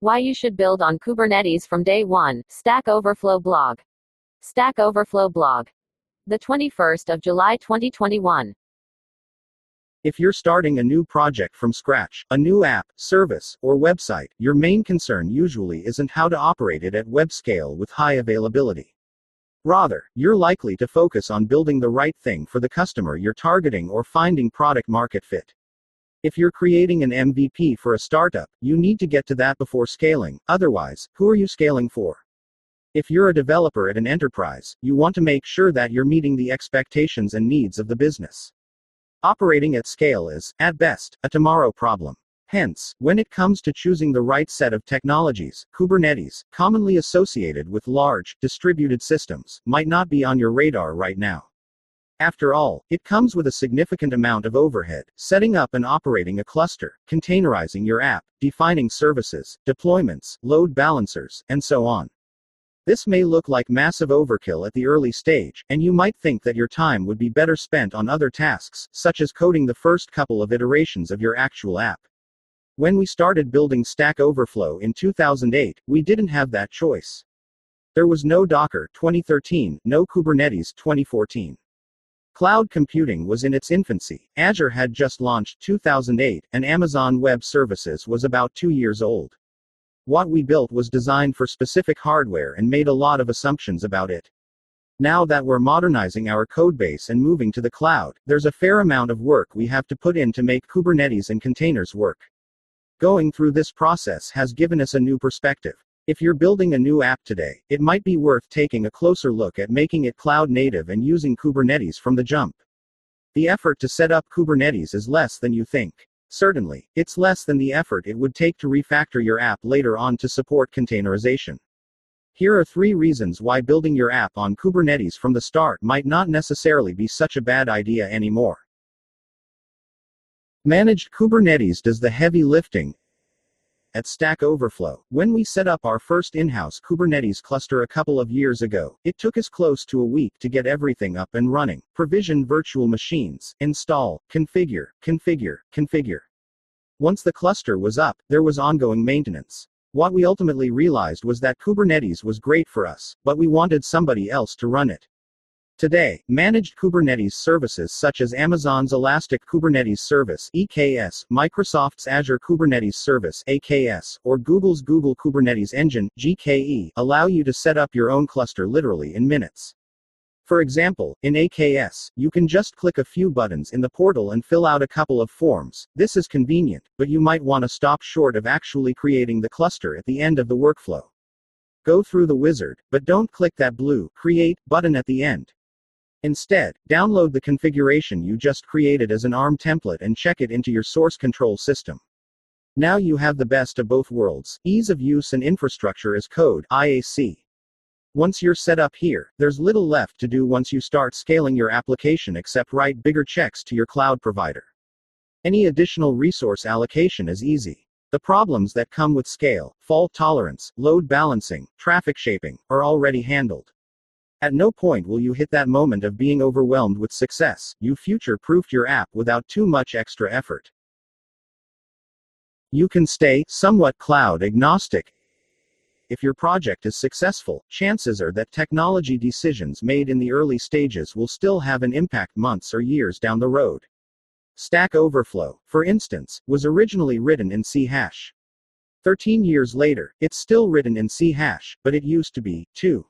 Why you should build on Kubernetes from day one. Stack Overflow blog. Stack Overflow blog. The 21st of July 2021. If you're starting a new project from scratch, a new app, service, or website, your main concern usually isn't how to operate it at web scale with high availability. Rather, you're likely to focus on building the right thing for the customer you're targeting or finding product market fit. If you're creating an MVP for a startup, you need to get to that before scaling, otherwise, who are you scaling for? If you're a developer at an enterprise, you want to make sure that you're meeting the expectations and needs of the business. Operating at scale is, at best, a tomorrow problem. Hence, when it comes to choosing the right set of technologies, Kubernetes, commonly associated with large, distributed systems, might not be on your radar right now. After all, it comes with a significant amount of overhead, setting up and operating a cluster, containerizing your app, defining services, deployments, load balancers, and so on. This may look like massive overkill at the early stage, and you might think that your time would be better spent on other tasks, such as coding the first couple of iterations of your actual app. When we started building Stack Overflow in 2008, we didn't have that choice. There was no Docker 2013, no Kubernetes 2014. Cloud computing was in its infancy. Azure had just launched 2008, and Amazon Web Services was about two years old. What we built was designed for specific hardware and made a lot of assumptions about it. Now that we're modernizing our codebase and moving to the cloud, there's a fair amount of work we have to put in to make Kubernetes and containers work. Going through this process has given us a new perspective. If you're building a new app today, it might be worth taking a closer look at making it cloud native and using Kubernetes from the jump. The effort to set up Kubernetes is less than you think. Certainly, it's less than the effort it would take to refactor your app later on to support containerization. Here are three reasons why building your app on Kubernetes from the start might not necessarily be such a bad idea anymore. Managed Kubernetes does the heavy lifting, at Stack Overflow. When we set up our first in-house Kubernetes cluster a couple of years ago, it took us close to a week to get everything up and running, provision virtual machines, install, configure, configure, configure. Once the cluster was up, there was ongoing maintenance. What we ultimately realized was that Kubernetes was great for us, but we wanted somebody else to run it. Today, managed Kubernetes services such as Amazon's Elastic Kubernetes Service (EKS), Microsoft's Azure Kubernetes Service (AKS), or Google's Google Kubernetes Engine (GKE) allow you to set up your own cluster literally in minutes. For example, in AKS, you can just click a few buttons in the portal and fill out a couple of forms. This is convenient, but you might want to stop short of actually creating the cluster at the end of the workflow. Go through the wizard, but don't click that blue Create button at the end. Instead, download the configuration you just created as an ARM template and check it into your source control system. Now you have the best of both worlds ease of use and infrastructure as code IAC. Once you're set up here, there's little left to do once you start scaling your application except write bigger checks to your cloud provider. Any additional resource allocation is easy. The problems that come with scale, fault tolerance, load balancing, traffic shaping, are already handled. At no point will you hit that moment of being overwhelmed with success. You future proofed your app without too much extra effort. You can stay somewhat cloud agnostic. If your project is successful, chances are that technology decisions made in the early stages will still have an impact months or years down the road. Stack Overflow, for instance, was originally written in C hash. 13 years later, it's still written in C hash, but it used to be, too.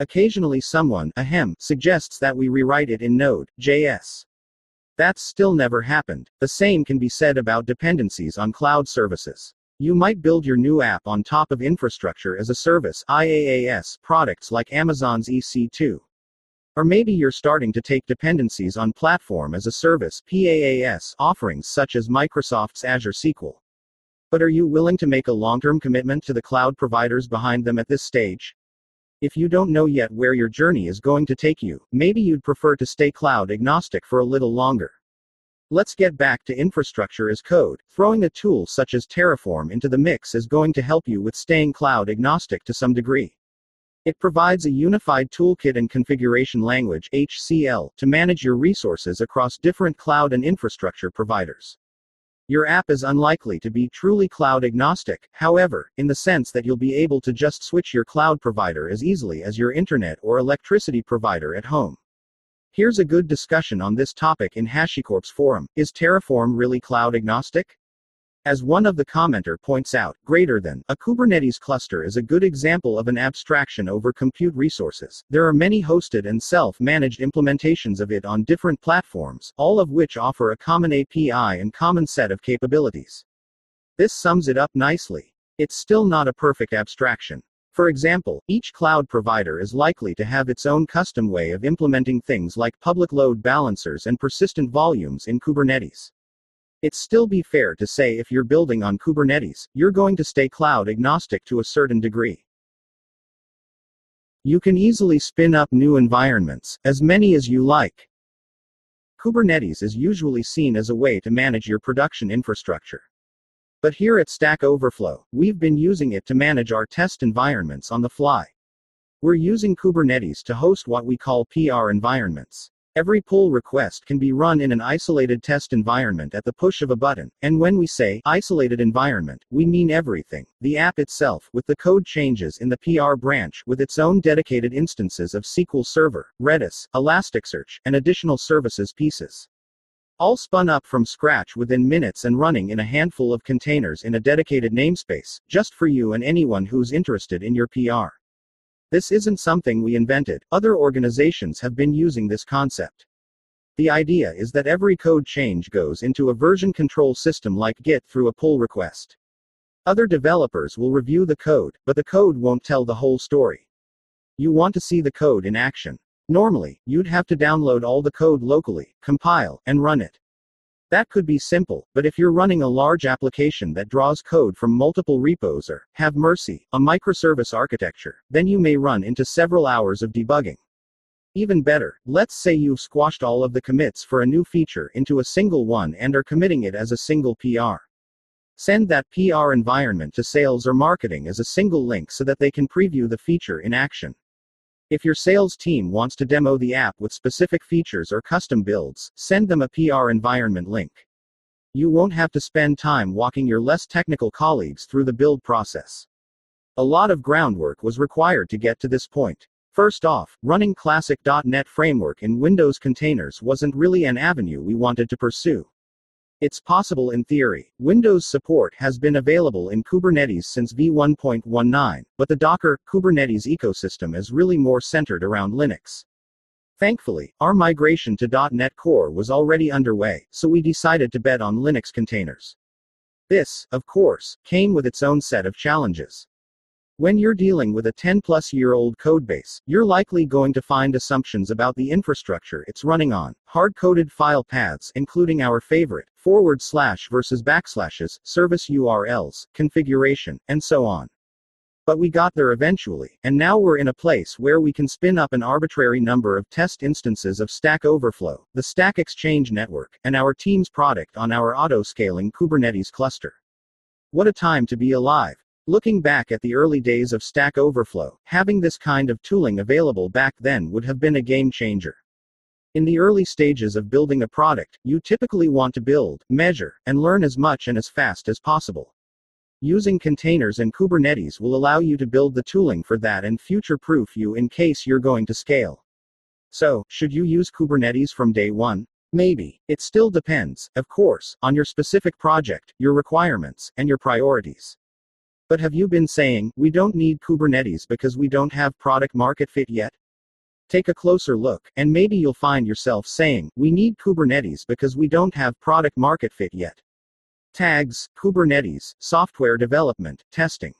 Occasionally someone, ahem, suggests that we rewrite it in Node.js. That's still never happened. The same can be said about dependencies on cloud services. You might build your new app on top of infrastructure as a service IaaS products like Amazon's EC2. Or maybe you're starting to take dependencies on platform as a service PaaS offerings such as Microsoft's Azure SQL. But are you willing to make a long-term commitment to the cloud providers behind them at this stage? If you don't know yet where your journey is going to take you, maybe you'd prefer to stay cloud agnostic for a little longer. Let's get back to infrastructure as code. Throwing a tool such as Terraform into the mix is going to help you with staying cloud agnostic to some degree. It provides a unified toolkit and configuration language HCL to manage your resources across different cloud and infrastructure providers. Your app is unlikely to be truly cloud agnostic, however, in the sense that you'll be able to just switch your cloud provider as easily as your internet or electricity provider at home. Here's a good discussion on this topic in HashiCorp's forum Is Terraform really cloud agnostic? As one of the commenter points out, greater than a Kubernetes cluster is a good example of an abstraction over compute resources. There are many hosted and self managed implementations of it on different platforms, all of which offer a common API and common set of capabilities. This sums it up nicely. It's still not a perfect abstraction. For example, each cloud provider is likely to have its own custom way of implementing things like public load balancers and persistent volumes in Kubernetes. It's still be fair to say if you're building on Kubernetes, you're going to stay cloud agnostic to a certain degree. You can easily spin up new environments, as many as you like. Kubernetes is usually seen as a way to manage your production infrastructure. But here at Stack Overflow, we've been using it to manage our test environments on the fly. We're using Kubernetes to host what we call PR environments. Every pull request can be run in an isolated test environment at the push of a button, and when we say isolated environment, we mean everything the app itself, with the code changes in the PR branch, with its own dedicated instances of SQL Server, Redis, Elasticsearch, and additional services pieces. All spun up from scratch within minutes and running in a handful of containers in a dedicated namespace, just for you and anyone who's interested in your PR. This isn't something we invented, other organizations have been using this concept. The idea is that every code change goes into a version control system like Git through a pull request. Other developers will review the code, but the code won't tell the whole story. You want to see the code in action. Normally, you'd have to download all the code locally, compile, and run it. That could be simple, but if you're running a large application that draws code from multiple repos or, have mercy, a microservice architecture, then you may run into several hours of debugging. Even better, let's say you've squashed all of the commits for a new feature into a single one and are committing it as a single PR. Send that PR environment to sales or marketing as a single link so that they can preview the feature in action. If your sales team wants to demo the app with specific features or custom builds, send them a PR environment link. You won't have to spend time walking your less technical colleagues through the build process. A lot of groundwork was required to get to this point. First off, running classic.NET Framework in Windows containers wasn't really an avenue we wanted to pursue. It's possible in theory. Windows support has been available in Kubernetes since v1.19, but the Docker Kubernetes ecosystem is really more centered around Linux. Thankfully, our migration to .NET Core was already underway, so we decided to bet on Linux containers. This, of course, came with its own set of challenges. When you're dealing with a 10 plus year old codebase, you're likely going to find assumptions about the infrastructure it's running on, hard coded file paths, including our favorite, forward slash versus backslashes, service URLs, configuration, and so on. But we got there eventually, and now we're in a place where we can spin up an arbitrary number of test instances of Stack Overflow, the Stack Exchange network, and our team's product on our auto scaling Kubernetes cluster. What a time to be alive! Looking back at the early days of Stack Overflow, having this kind of tooling available back then would have been a game changer. In the early stages of building a product, you typically want to build, measure, and learn as much and as fast as possible. Using containers and Kubernetes will allow you to build the tooling for that and future proof you in case you're going to scale. So, should you use Kubernetes from day one? Maybe. It still depends, of course, on your specific project, your requirements, and your priorities. But have you been saying, we don't need Kubernetes because we don't have product market fit yet? Take a closer look, and maybe you'll find yourself saying, we need Kubernetes because we don't have product market fit yet. Tags, Kubernetes, software development, testing.